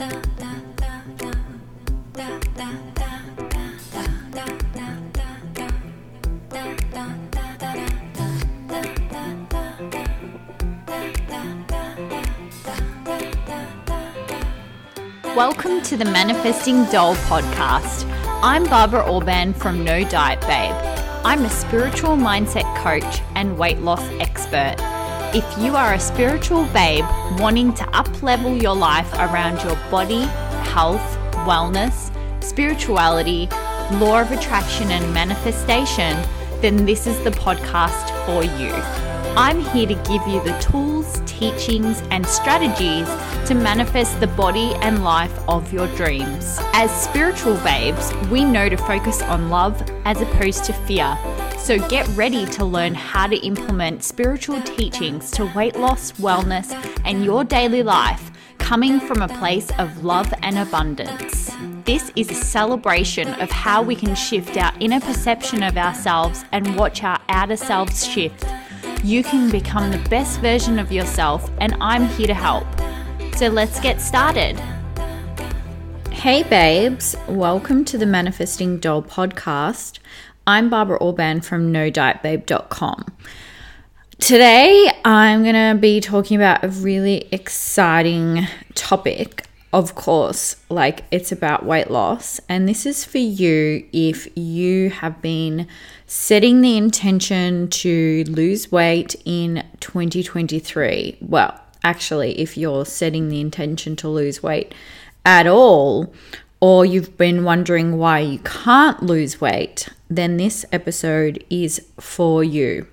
Welcome to the Manifesting Doll podcast. I'm Barbara Orban from No Diet Babe. I'm a spiritual mindset coach and weight loss expert. If you are a spiritual babe wanting to uplevel your life around your body, health, wellness, spirituality, law of attraction, and manifestation, then this is the podcast for you. I'm here to give you the tools, teachings, and strategies to manifest the body and life of your dreams. As spiritual babes, we know to focus on love as opposed to fear. So get ready to learn how to implement spiritual teachings to weight loss, wellness, and your daily life coming from a place of love and abundance. This is a celebration of how we can shift our inner perception of ourselves and watch our outer selves shift you can become the best version of yourself, and I'm here to help. So let's get started. Hey, babes, welcome to the Manifesting Doll podcast. I'm Barbara Orban from NoDietBabe.com. Today, I'm going to be talking about a really exciting topic. Of course, like it's about weight loss, and this is for you if you have been setting the intention to lose weight in 2023. Well, actually, if you're setting the intention to lose weight at all, or you've been wondering why you can't lose weight, then this episode is for you.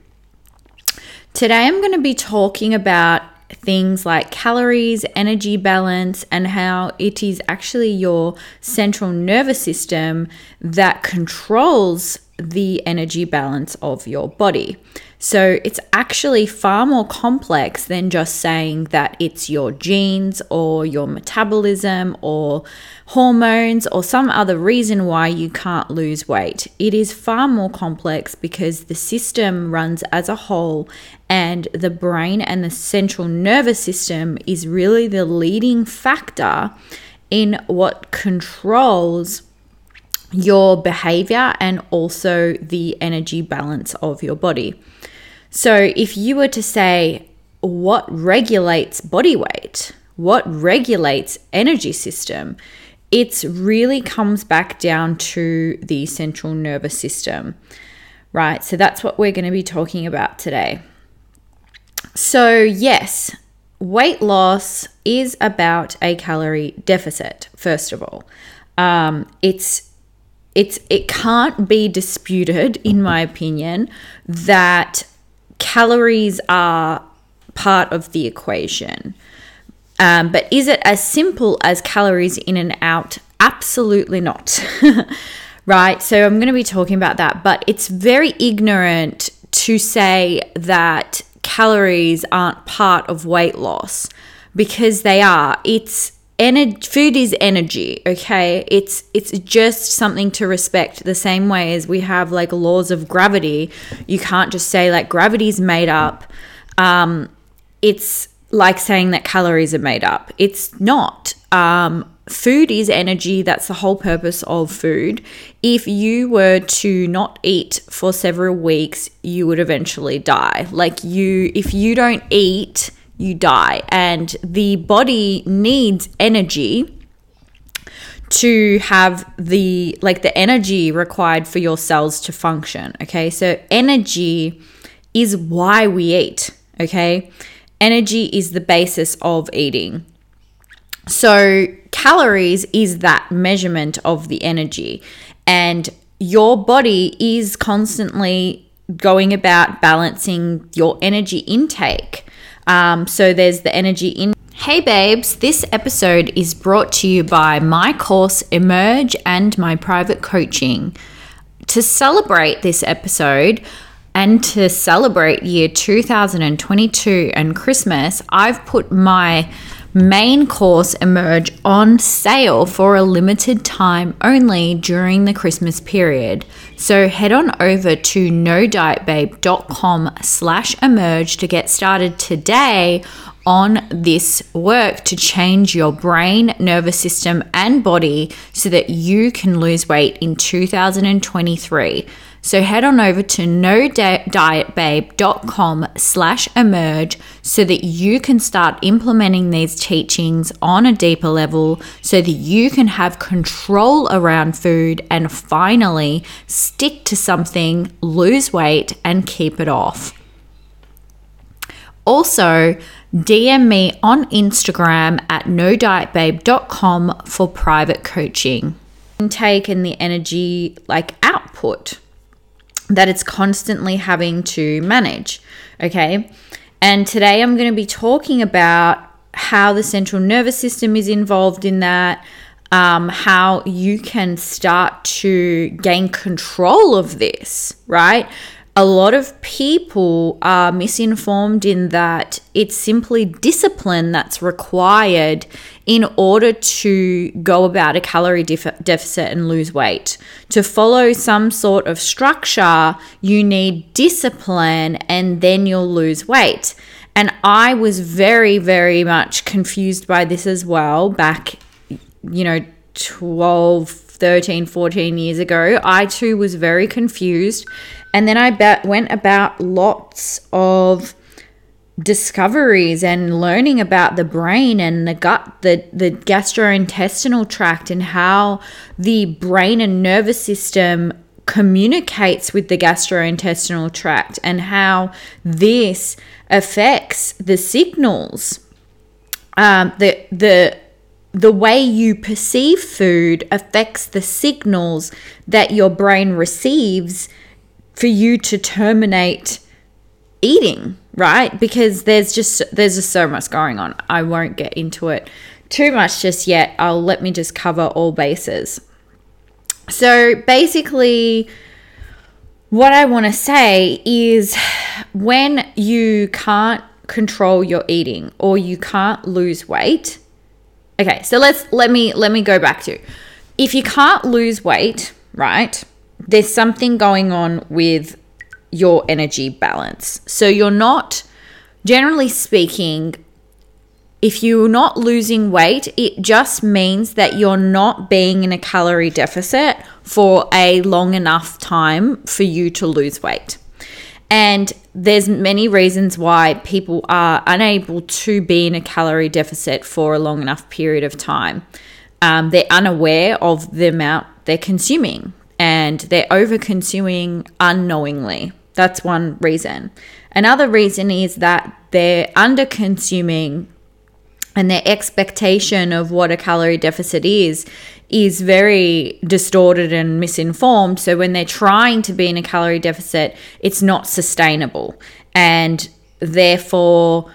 Today, I'm going to be talking about things like calories, energy balance, and how it is actually your central nervous system that controls the energy balance of your body. So it's actually far more complex than just saying that it's your genes or your metabolism or hormones or some other reason why you can't lose weight. It is far more complex because the system runs as a whole and the brain and the central nervous system is really the leading factor in what controls your behavior and also the energy balance of your body. So, if you were to say, what regulates body weight? What regulates energy system? It really comes back down to the central nervous system, right? So, that's what we're going to be talking about today. So, yes, weight loss is about a calorie deficit, first of all. Um, it's it's it can't be disputed in my opinion that calories are part of the equation. Um, but is it as simple as calories in and out? Absolutely not. Right? So i'm going to be talking about that. But it's very ignorant to say that calories aren't part of weight loss because they are. It's Food is energy okay? It's it's just something to respect. The same way as we have like laws of gravity you can't just say like gravity's made up. Um it's like saying that calories are made up. It's not. Um food is energy. That's the whole purpose of food. If you were to not eat for several weeks you would eventually die. Like you if you don't eat you die. And the body needs energy to have the like the energy required for your cells to function, okay? So energy is why we eat, okay? Energy is the basis of eating. So calories is that measurement of the energy and your body is constantly going about balancing your energy intake um, so there's the energy in. Hey babes, this episode is brought to you by my course Emerge and my private coaching. To celebrate this episode, and to celebrate year 2022 and Christmas, I've put my main course Emerge on sale for a limited time only during the Christmas period. So head on over to nodietbabe.com slash emerge to get started today on this work to change your brain, nervous system, and body so that you can lose weight in 2023. So head on over to nodietbabe.com slash emerge so that you can start implementing these teachings on a deeper level so that you can have control around food and finally stick to something, lose weight, and keep it off. Also, DM me on Instagram at nodietbabe.com for private coaching. Intake and the energy like output that it's constantly having to manage. Okay. And today I'm going to be talking about how the central nervous system is involved in that, um, how you can start to gain control of this, right? A lot of people are misinformed in that it's simply discipline that's required in order to go about a calorie def- deficit and lose weight. To follow some sort of structure, you need discipline and then you'll lose weight. And I was very, very much confused by this as well back, you know, 12, 13, 14 years ago. I too was very confused and then I be- went about lots of discoveries and learning about the brain and the gut, the, the gastrointestinal tract, and how the brain and nervous system communicates with the gastrointestinal tract and how this affects the signals. Um, the the the way you perceive food affects the signals that your brain receives for you to terminate eating, right? Because there's just there's just so much going on. I won't get into it too much just yet. I'll let me just cover all bases. So basically what I want to say is when you can't control your eating or you can't lose weight. Okay, so let's let me let me go back to if you can't lose weight, right? there's something going on with your energy balance. So you're not, generally speaking, if you're not losing weight, it just means that you're not being in a calorie deficit for a long enough time for you to lose weight. And there's many reasons why people are unable to be in a calorie deficit for a long enough period of time. Um, they're unaware of the amount they're consuming and they're over consuming unknowingly. That's one reason. Another reason is that they're under consuming and their expectation of what a calorie deficit is is very distorted and misinformed. So when they're trying to be in a calorie deficit, it's not sustainable. And therefore,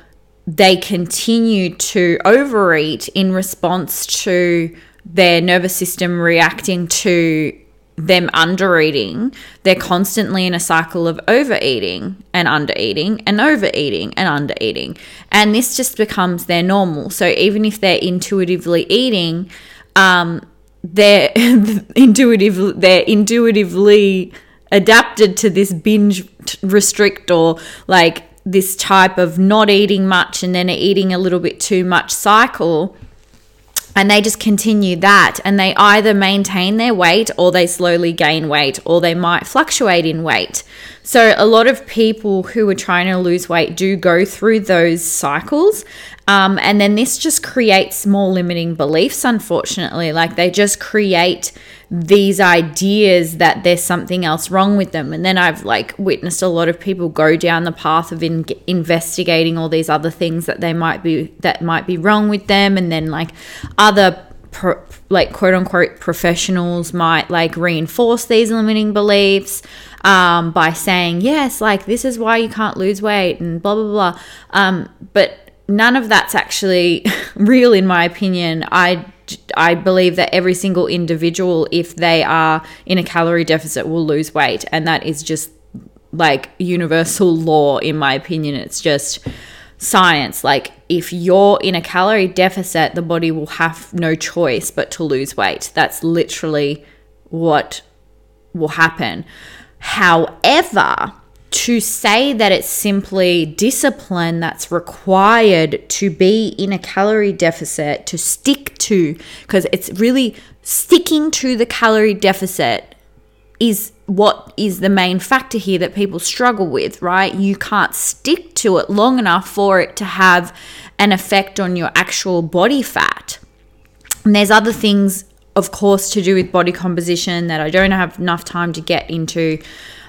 they continue to overeat in response to their nervous system reacting to them under eating, they're constantly in a cycle of overeating and under eating and overeating and under eating. And this just becomes their normal. So even if they're intuitively eating, um, they're intuitive they're intuitively adapted to this binge restrict or like this type of not eating much and then eating a little bit too much cycle and they just continue that and they either maintain their weight or they slowly gain weight or they might fluctuate in weight. So, a lot of people who are trying to lose weight do go through those cycles. Um, and then this just creates more limiting beliefs, unfortunately. Like they just create these ideas that there's something else wrong with them. And then I've like witnessed a lot of people go down the path of in- investigating all these other things that they might be that might be wrong with them, and then like other pro- like quote unquote professionals might like reinforce these limiting beliefs um, by saying yes, like this is why you can't lose weight and blah blah blah. Um, but none of that's actually real, in my opinion. I I believe that every single individual, if they are in a calorie deficit, will lose weight. And that is just like universal law, in my opinion. It's just science. Like, if you're in a calorie deficit, the body will have no choice but to lose weight. That's literally what will happen. However, to say that it's simply discipline that's required to be in a calorie deficit to stick to because it's really sticking to the calorie deficit is what is the main factor here that people struggle with, right? You can't stick to it long enough for it to have an effect on your actual body fat. And there's other things, of course, to do with body composition that I don't have enough time to get into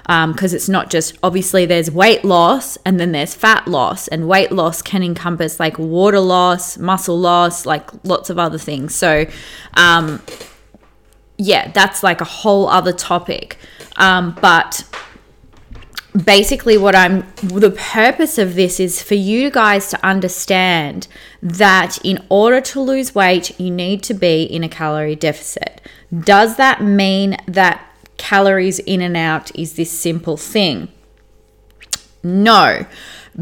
because um, it's not just obviously there's weight loss and then there's fat loss, and weight loss can encompass like water loss, muscle loss, like lots of other things. So, um, yeah, that's like a whole other topic. Um, but basically, what I'm the purpose of this is for you guys to understand that in order to lose weight, you need to be in a calorie deficit. Does that mean that calories in and out is this simple thing? No,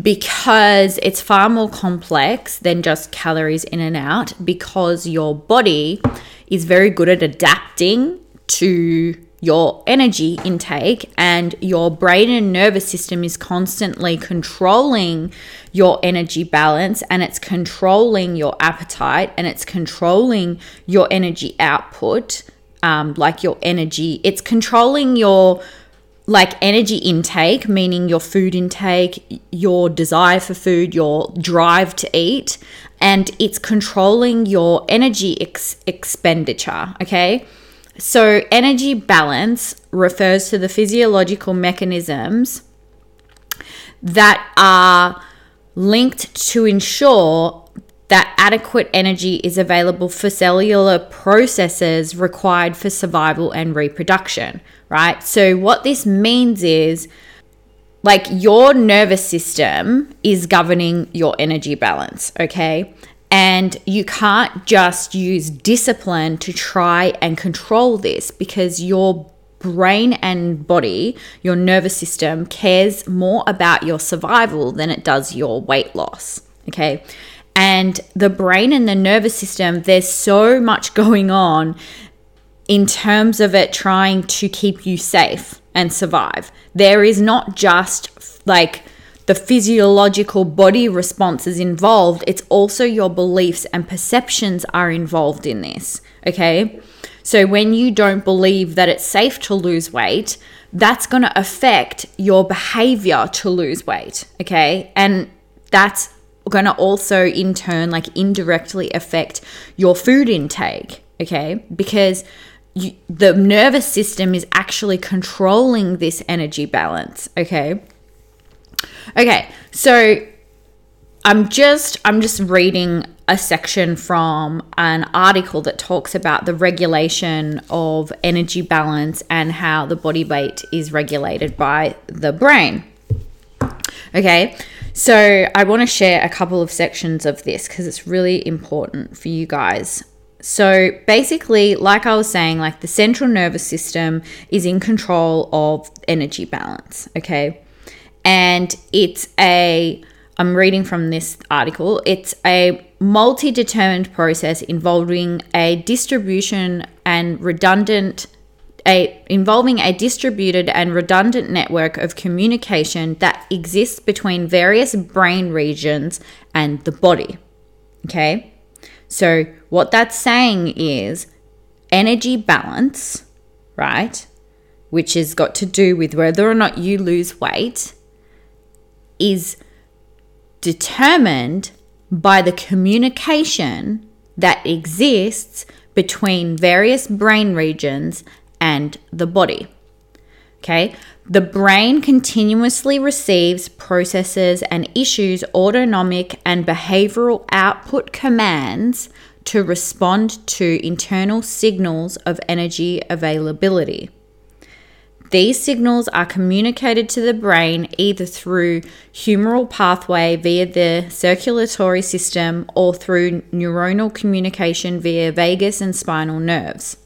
because it's far more complex than just calories in and out because your body is very good at adapting to your energy intake and your brain and nervous system is constantly controlling your energy balance and it's controlling your appetite and it's controlling your energy output um, like your energy it's controlling your like energy intake meaning your food intake your desire for food your drive to eat and it's controlling your energy ex- expenditure. Okay. So, energy balance refers to the physiological mechanisms that are linked to ensure that adequate energy is available for cellular processes required for survival and reproduction, right? So, what this means is like your nervous system is governing your energy balance, okay? And you can't just use discipline to try and control this because your brain and body, your nervous system, cares more about your survival than it does your weight loss, okay? And the brain and the nervous system, there's so much going on in terms of it trying to keep you safe and survive. There is not just like the physiological body responses involved, it's also your beliefs and perceptions are involved in this. Okay. So when you don't believe that it's safe to lose weight, that's going to affect your behavior to lose weight. Okay. And that's going to also, in turn, like indirectly affect your food intake. Okay. Because you, the nervous system is actually controlling this energy balance. Okay. Okay. So I'm just I'm just reading a section from an article that talks about the regulation of energy balance and how the body weight is regulated by the brain. Okay. So I want to share a couple of sections of this because it's really important for you guys so basically, like I was saying, like the central nervous system is in control of energy balance, okay? And it's a, I'm reading from this article, it's a multi determined process involving a distribution and redundant. A, involving a distributed and redundant network of communication that exists between various brain regions and the body. Okay? So, what that's saying is energy balance, right? Which has got to do with whether or not you lose weight, is determined by the communication that exists between various brain regions and the body. Okay, the brain continuously receives, processes, and issues autonomic and behavioral output commands to respond to internal signals of energy availability. These signals are communicated to the brain either through humoral pathway via the circulatory system or through neuronal communication via vagus and spinal nerves.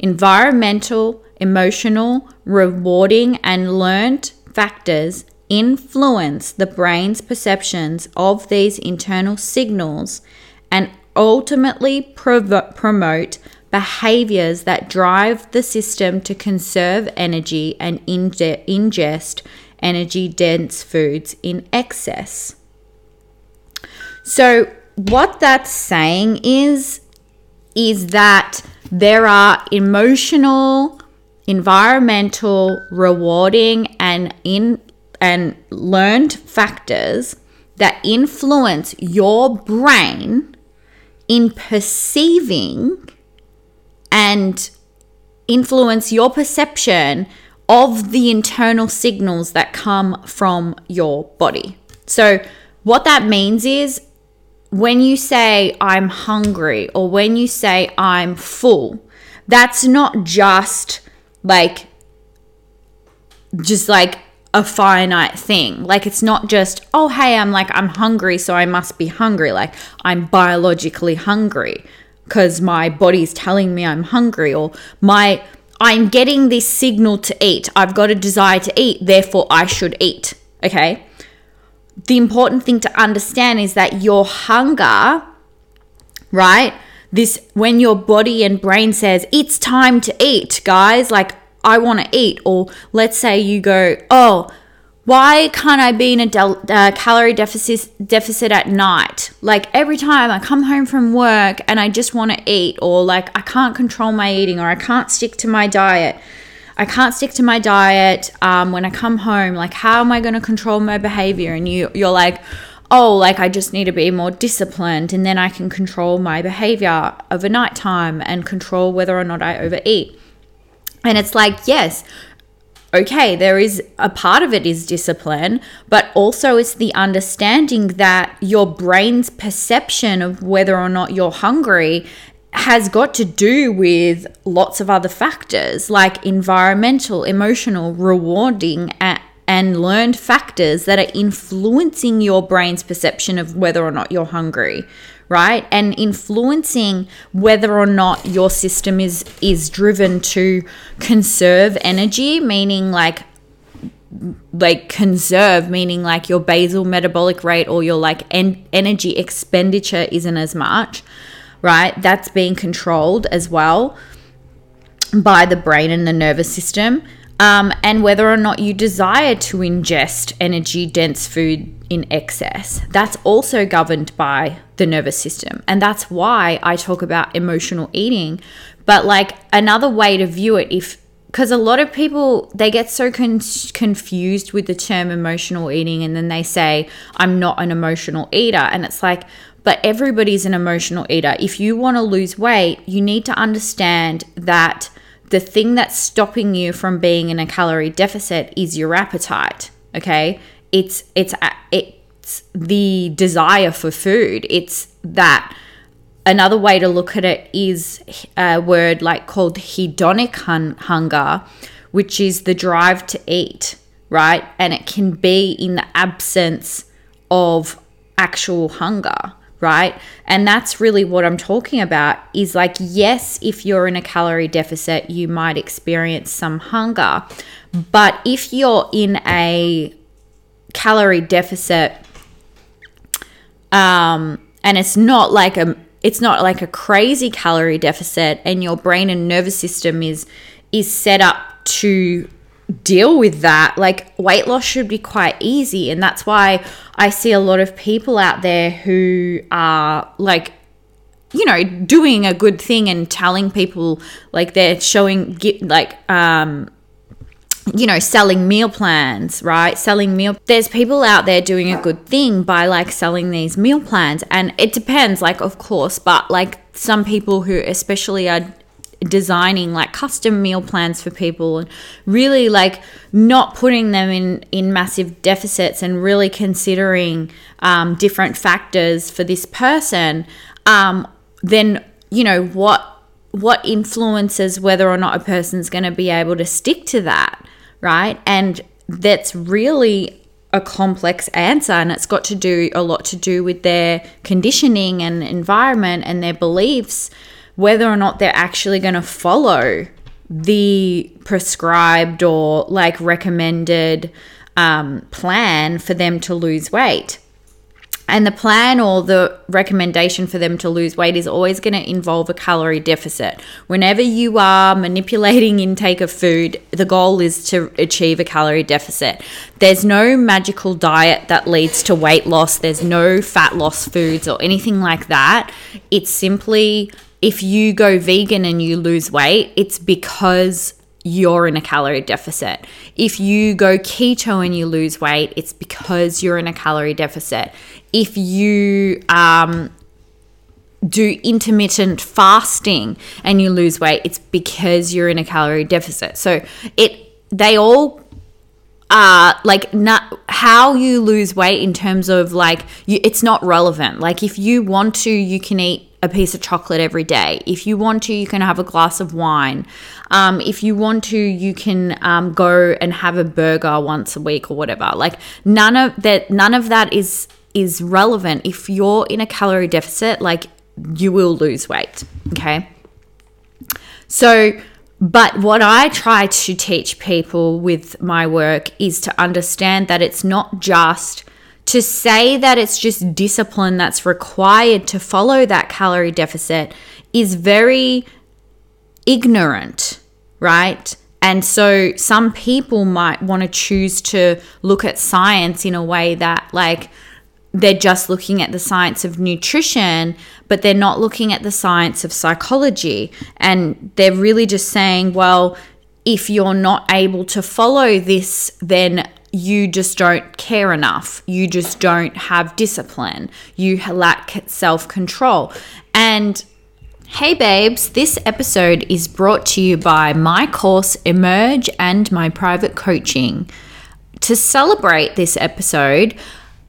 Environmental emotional, rewarding, and learned factors influence the brain's perceptions of these internal signals and ultimately prov- promote behaviors that drive the system to conserve energy and inge- ingest energy dense foods in excess. So, what that's saying is is that there are emotional, environmental, rewarding and in and learned factors that influence your brain in perceiving and influence your perception of the internal signals that come from your body. So, what that means is when you say I'm hungry or when you say I'm full, that's not just like just like a finite thing. Like it's not just, oh hey, I'm like I'm hungry, so I must be hungry. Like I'm biologically hungry because my body's telling me I'm hungry or my I'm getting this signal to eat. I've got a desire to eat, therefore I should eat. Okay? The important thing to understand is that your hunger, right? This when your body and brain says it's time to eat, guys, like I want to eat or let's say you go, "Oh, why can't I be in a del- uh, calorie deficit deficit at night? Like every time I come home from work and I just want to eat, or like I can't control my eating, or I can't stick to my diet. I can't stick to my diet um, when I come home. Like, how am I going to control my behavior? And you, you're like, oh, like I just need to be more disciplined, and then I can control my behavior over nighttime and control whether or not I overeat. And it's like, yes, okay, there is a part of it is discipline, but also it's the understanding that your brain's perception of whether or not you're hungry has got to do with lots of other factors like environmental, emotional, rewarding, and learned factors that are influencing your brain's perception of whether or not you're hungry right? And influencing whether or not your system is is driven to conserve energy meaning like like conserve meaning like your basal metabolic rate or your like en- energy expenditure isn't as much right that's being controlled as well by the brain and the nervous system um, and whether or not you desire to ingest energy dense food in excess. That's also governed by the nervous system. And that's why I talk about emotional eating. But, like, another way to view it, if because a lot of people they get so con- confused with the term emotional eating and then they say i'm not an emotional eater and it's like but everybody's an emotional eater. If you want to lose weight you need to understand that the thing that's stopping you from being in a calorie deficit is your appetite okay? It's it's uh, it's the desire for food. It's that another way to look at it is a word like called hedonic hun- hunger which is the drive to eat right? And it can be in the absence of actual hunger right? And that's really what I'm talking about is like, yes, if you're in a calorie deficit, you might experience some hunger. But if you're in a calorie deficit, um, and it's not like a it's not like a crazy calorie deficit and your brain and nervous system is is set up to deal with that, like weight loss should be quite easy. And that's why I see a lot of people out there who are like, you know, doing a good thing and telling people like they're showing, like, um, you know, selling meal plans, right? Selling meal. There's people out there doing a good thing by like selling these meal plans. And it depends, like, of course, but like some people who especially are designing like custom meal plans for people and really like not putting them in in massive deficits and really considering um, different factors for this person um, then you know what what influences whether or not a person's going to be able to stick to that right? And that's really a complex answer and it's got to do a lot to do with their conditioning and environment and their beliefs whether or not they're actually going to follow the prescribed or like recommended um, plan for them to lose weight. And the plan or the recommendation for them to lose weight is always going to involve a calorie deficit. Whenever you are manipulating intake of food, the goal is to achieve a calorie deficit. There's no magical diet that leads to weight loss, there's no fat loss foods or anything like that. It's simply if you go vegan and you lose weight, it's because you're in a calorie deficit. If you go keto and you lose weight, it's because you're in a calorie deficit. If you um, do intermittent fasting and you lose weight, it's because you're in a calorie deficit. So it they all are like not how you lose weight in terms of like you, it's not relevant. Like if you want to, you can eat a piece of chocolate every day. If you want to, you can have a glass of wine. Um, if you want to, you can um, go and have a burger once a week or whatever. Like none of that, none of that is is relevant. If you're in a calorie deficit, like you will lose weight. Okay. So, but what I try to teach people with my work is to understand that it's not just to say that it's just discipline that's required to follow that calorie deficit is very ignorant, right? And so some people might want to choose to look at science in a way that, like, they're just looking at the science of nutrition, but they're not looking at the science of psychology. And they're really just saying, well, if you're not able to follow this, then you just don't care enough. You just don't have discipline. You lack self control. And hey, babes, this episode is brought to you by my course Emerge and my private coaching. To celebrate this episode,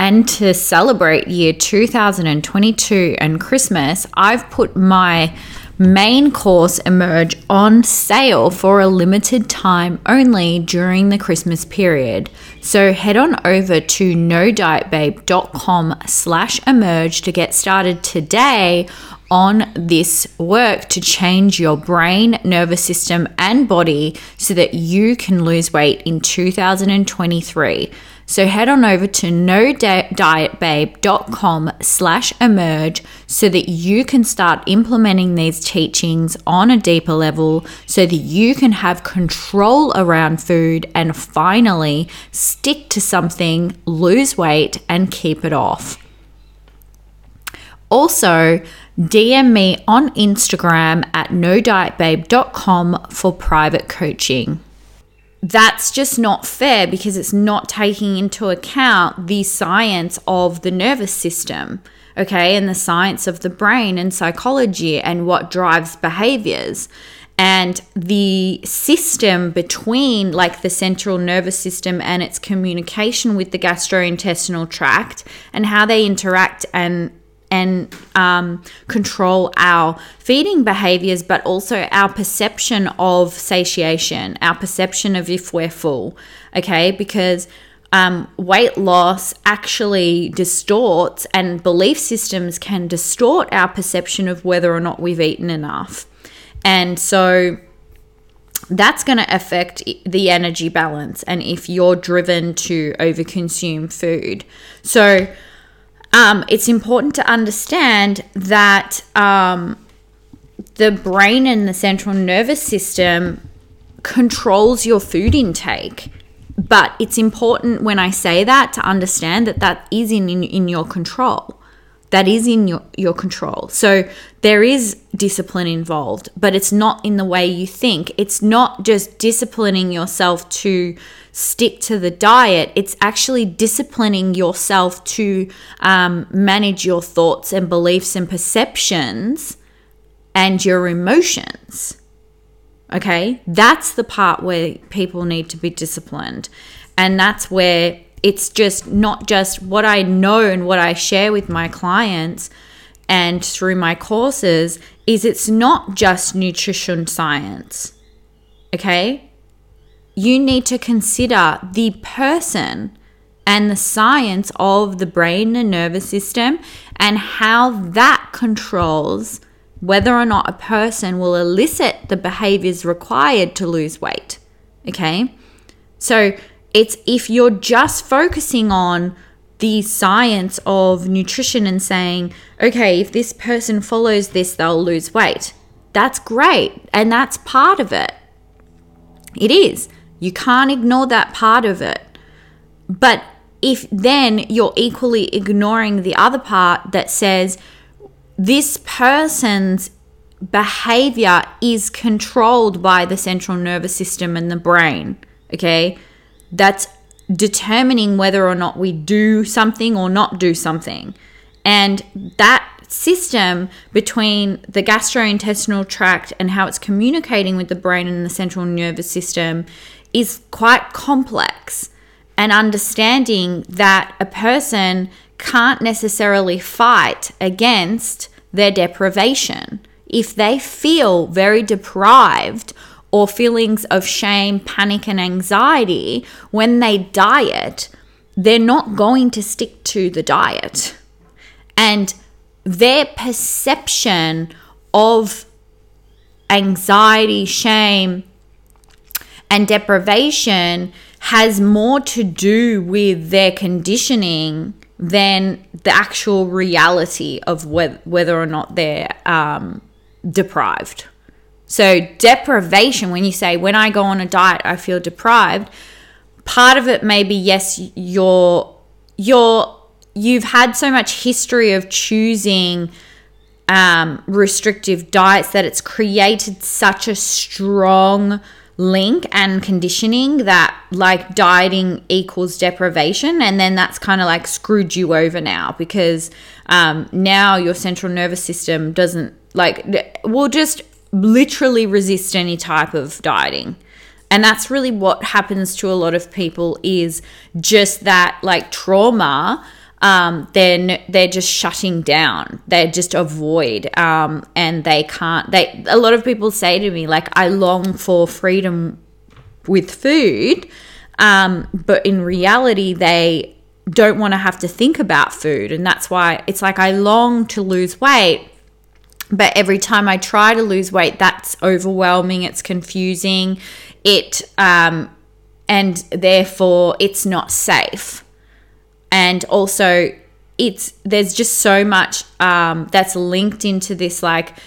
and to celebrate year 2022 and Christmas, I've put my main course emerge on sale for a limited time only during the Christmas period. So head on over to nodietbabe.com slash emerge to get started today on this work to change your brain, nervous system, and body so that you can lose weight in 2023. So head on over to nodietbabe.com slash emerge so that you can start implementing these teachings on a deeper level so that you can have control around food and finally stick to something, lose weight, and keep it off. Also, DM me on Instagram at nodietbabe.com for private coaching that's just not fair because it's not taking into account the science of the nervous system, okay, and the science of the brain and psychology and what drives behaviors. And the system between, like the central nervous system and its communication with the gastrointestinal tract, and how they interact and and um, control our feeding behaviors, but also our perception of satiation, our perception of if we're full. Okay, because um, weight loss actually distorts, and belief systems can distort our perception of whether or not we've eaten enough. And so that's going to affect the energy balance and if you're driven to overconsume food. So, um, it's important to understand that um, the brain and the central nervous system controls your food intake. But it's important when I say that to understand that that is in, in, in your control. That is in your, your control. So there is discipline involved, but it's not in the way you think. It's not just disciplining yourself to stick to the diet, it's actually disciplining yourself to um, manage your thoughts and beliefs and perceptions and your emotions. Okay, that's the part where people need to be disciplined. And that's where it's just not just what I know and what I share with my clients and through my courses is it's not just nutrition science. Okay? you need to consider the person and the science of the brain and nervous system and how that controls whether or not a person will elicit the behaviors required to lose weight. Okay? So it's if you're just focusing on the science of nutrition and saying, okay, if this person follows this, they'll lose weight. That's great. And that's part of it. It is. You can't ignore that part of it. But if then you're equally ignoring the other part that says this person's behavior is controlled by the central nervous system and the brain, okay? That's determining whether or not we do something or not do something. And that system between the gastrointestinal tract and how it's communicating with the brain and the central nervous system is quite complex. And understanding that a person can't necessarily fight against their deprivation. If they feel very deprived or feelings of shame, panic, and anxiety when they diet, they're not going to stick to the diet. And their perception of anxiety, shame, and deprivation has more to do with their conditioning than the actual reality of whether, or not they're um, deprived. So, deprivation, when you say, when I go on a diet, I feel deprived, part of it may be, yes, you're, you're, you've had so much history of choosing um, restrictive diets that it's created such a strong link and conditioning that like dieting equals deprivation and then that's kind of like screwed you over now because um, now your central nervous system doesn't like will just literally resist any type of dieting. And that's really what happens to a lot of people is just that like trauma um, then they're just shutting down. They just avoid, um, and they can't. They a lot of people say to me like, "I long for freedom with food," um, but in reality, they don't want to have to think about food, and that's why it's like I long to lose weight, but every time I try to lose weight, that's overwhelming. It's confusing. It um, and therefore it's not safe. And also, it's there's just so much um, that's linked into this like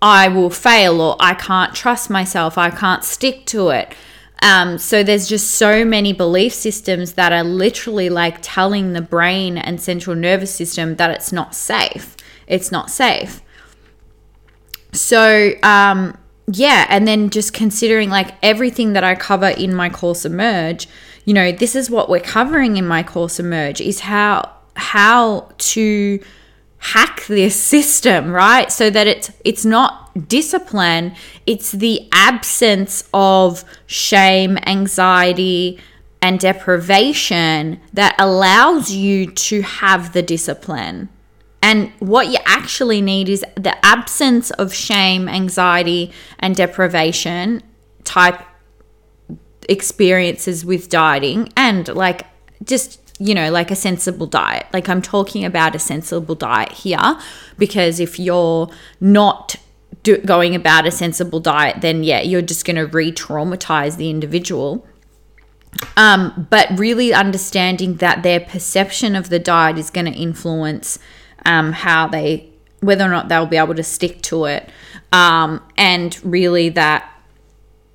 I will fail or I can't trust myself. I can't stick to it. Um, so there's just so many belief systems that are literally like telling the brain and central nervous system that it's not safe. It's not safe. So, um, yeah, and then just considering like everything that I cover in my course emerge, you know, this is what we're covering in my course emerge is how how to hack this system, right? So that it's it's not discipline, it's the absence of shame, anxiety, and deprivation that allows you to have the discipline. And what you actually need is the absence of shame, anxiety, and deprivation type experiences with dieting and like just you know like a sensible diet. Like i'm talking about a sensible diet here because if you're not do, going about a sensible diet then yeah you're just going to re-traumatize the individual. Um, but really understanding that their perception of the diet is going to influence um, how they whether or not they'll be able to stick to it. Um, and really that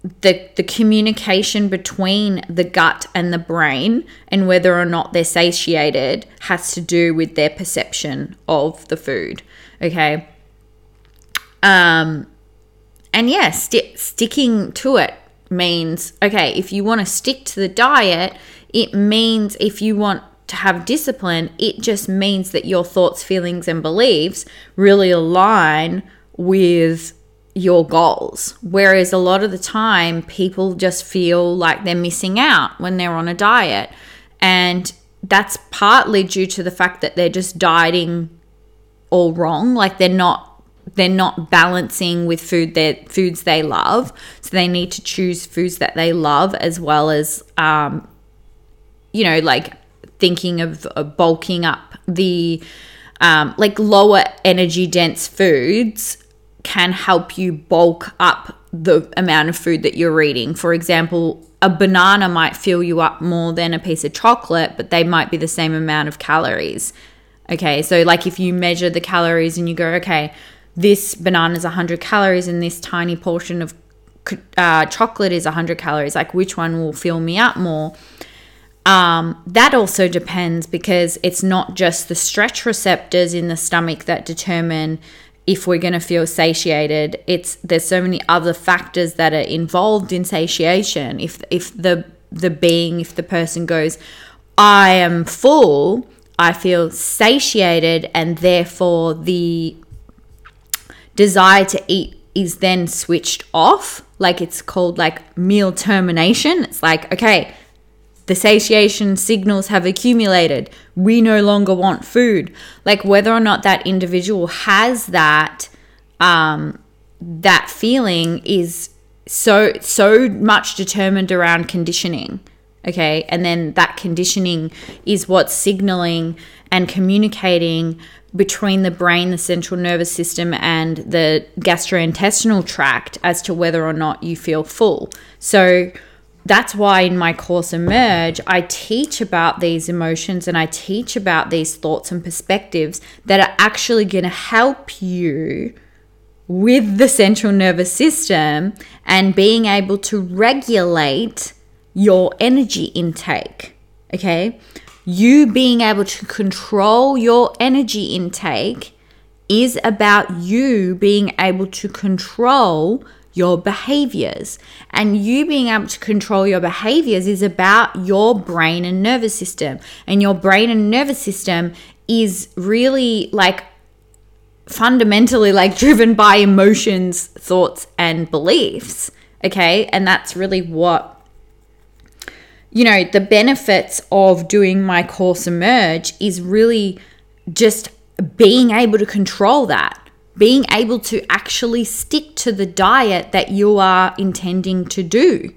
the the communication between the gut and the brain and whether or not they're satiated has to do with their perception of the food okay? Um and yeah st- sticking to it means okay if you want to stick to the diet it means if you want to have discipline, it just means that your thoughts, feelings, and beliefs really align with your goals. Whereas a lot of the time, people just feel like they're missing out when they're on a diet. And that's partly due to the fact that they're just dieting all wrong. Like they're not they're not balancing with food their foods they love so they need to choose foods that they love as well as um, you know like thinking of, bulking up the um, like lower energy dense foods can help you bulk up the amount of food that you're eating. For example, a banana might fill you up more than a piece of chocolate, but they might be the same amount of calories. Okay, so like if you measure the calories and you go, okay, this banana is 100 calories and this tiny portion of uh, chocolate is 100 calories, like which one will fill me up more? Um, that also depends because it's not just the stretch receptors in the stomach that determine if we're going to feel satiated. It's there's so many other factors that are involved in satiation. If if the the being if the person goes i am full i feel satiated and therefore the desire to eat is then switched off like it's called like meal termination. It's like okay the satiation signals have accumulated. We no longer want food. Like whether or not that individual has that um, that feeling is so so much determined around conditioning. Okay, and then that conditioning is what's signaling and communicating between the brain, the central nervous system, and the gastrointestinal tract as to whether or not you feel full. So that's why in my course emerge i teach about these emotions and i teach about these thoughts and perspectives that are actually going to help you with the central nervous system and being able to regulate your energy intake okay? You being able to control your energy intake is about you being able to control your behaviors. And you being able to control your behaviors is about your brain and nervous system. And your brain and nervous system is really like fundamentally like driven by emotions, thoughts, and beliefs. Okay. And that's really what you know, the benefits of doing my course emerge is really just being able to control that being able to actually stick to the diet that you are intending to do.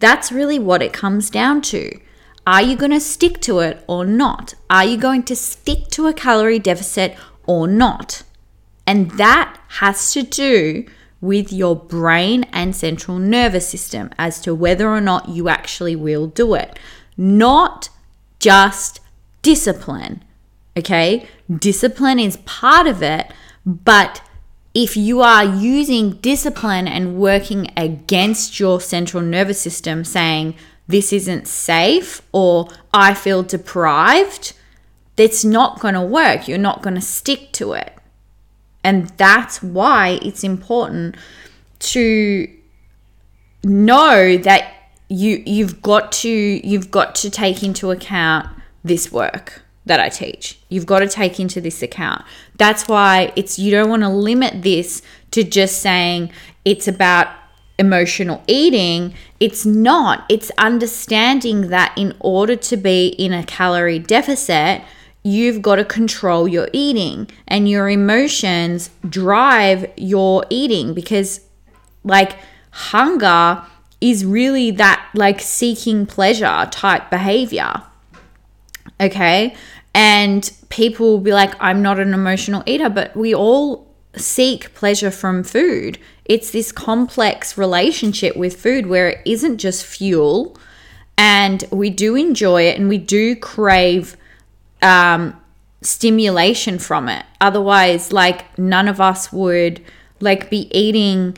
That's really what it comes down to. Are you going to stick to it or not? Are you going to stick to a calorie deficit or not? And that has to do with your brain and central nervous system as to whether or not you actually will do it. Not just discipline. Okay? Discipline is part of it, but if you are using discipline and working against your central nervous system, saying, this isn't safe or I feel deprived, that's not going to work. You're not going to stick to it. And that's why it's important to know that you you've got to you've got to take into account this work that I teach. You've got to take into this account. That's why it's you don't want to limit this to just saying it's about emotional eating. It's not. It's understanding that in order to be in a calorie deficit, you've got to control your eating and your emotions drive your eating because like hunger is really that like seeking pleasure type behavior. Okay? And people will be like, I'm not an emotional eater, but we all seek pleasure from food. It's this complex relationship with food where it isn't just fuel, and we do enjoy it and we do crave um, stimulation from it. Otherwise, like, none of us would like be eating,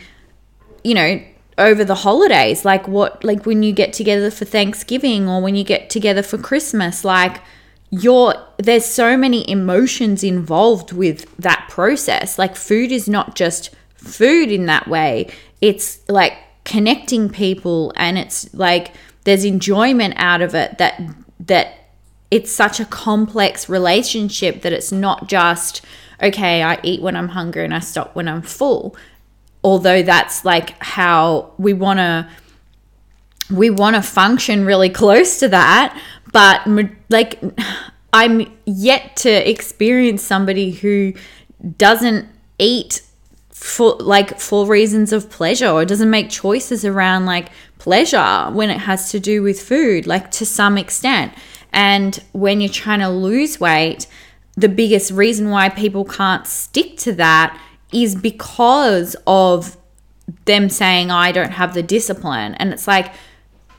you know, over the holidays like what like when you get together for Thanksgiving or when you get together for Christmas like you're there's so many emotions involved with that process. Like food is not just food in that way. It's like connecting people and it's like there's enjoyment out of it that that it's such a complex relationship that it's not just okay, I eat when I'm hungry and I stop when I'm full. Although that's like how we want to we want to function really close to that, but like I'm yet to experience somebody who doesn't eat for like for reasons of pleasure or doesn't make choices around like pleasure when it has to do with food like to some extent and when you're trying to lose weight the biggest reason why people can't stick to that is because of them saying I don't have the discipline. And it's like,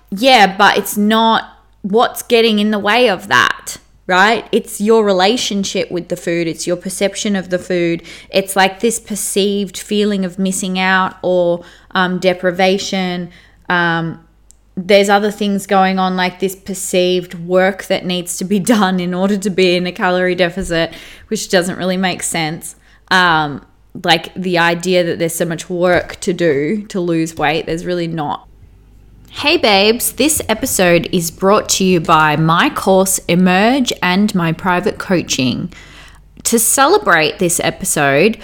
yeah, but it's not what's getting in the way of that, right? It's your relationship with the food, it's your perception of the food. It's like this perceived feeling of missing out or um, deprivation. Um, there's other things going on, like this perceived work that needs to be done in order to be in a calorie deficit, which doesn't really make sense. Um, like the idea that there's so much work to do to lose weight, there's really not. Hey babes, this episode is brought to you by my course Emerge and my private coaching. To celebrate this episode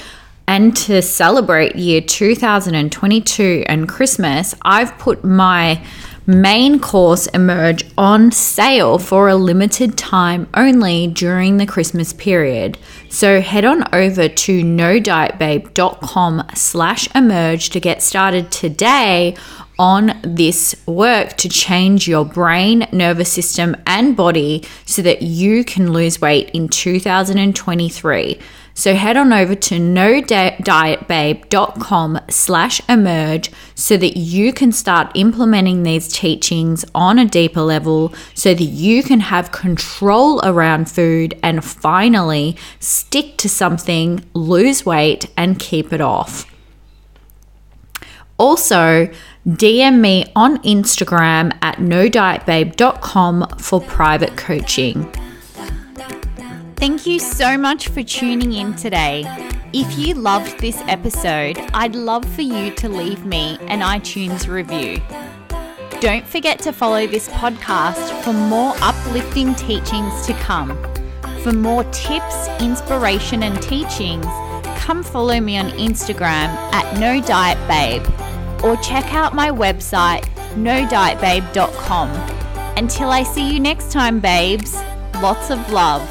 and to celebrate year 2022 and Christmas, I've put my main course Emerge on sale for a limited time only during the Christmas period. So head on over to nodietbabe.com slash emerge to get started today on this work to change your brain, nervous system, and body so that you can lose weight in 2023. So head on over to nodietbabe.com slash emerge so that you can start implementing these teachings on a deeper level so that you can have control around food and finally stick to something, lose weight, and keep it off. Also, DM me on Instagram at nodietbabe.com for private coaching. Thank you so much for tuning in today. If you loved this episode, I'd love for you to leave me an iTunes review. Don't forget to follow this podcast for more uplifting teachings to come. For more tips, inspiration, and teachings, come follow me on Instagram at No Diet Babe or check out my website, nodietbabe.com. Until I see you next time, babes, lots of love.